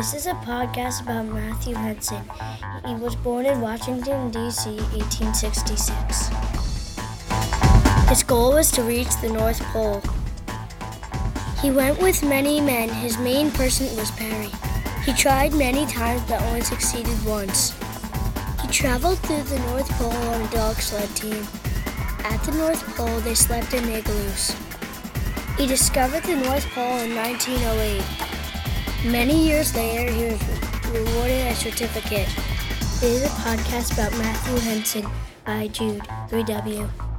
This is a podcast about Matthew Henson. He was born in Washington, D.C., 1866. His goal was to reach the North Pole. He went with many men. His main person was Peary. He tried many times but only succeeded once. He traveled through the North Pole on a dog sled team. At the North Pole, they slept in igloos. He discovered the North Pole in 1908. Many years later, he was rewarded a certificate. This is a podcast about Matthew Henson by Jude 3W.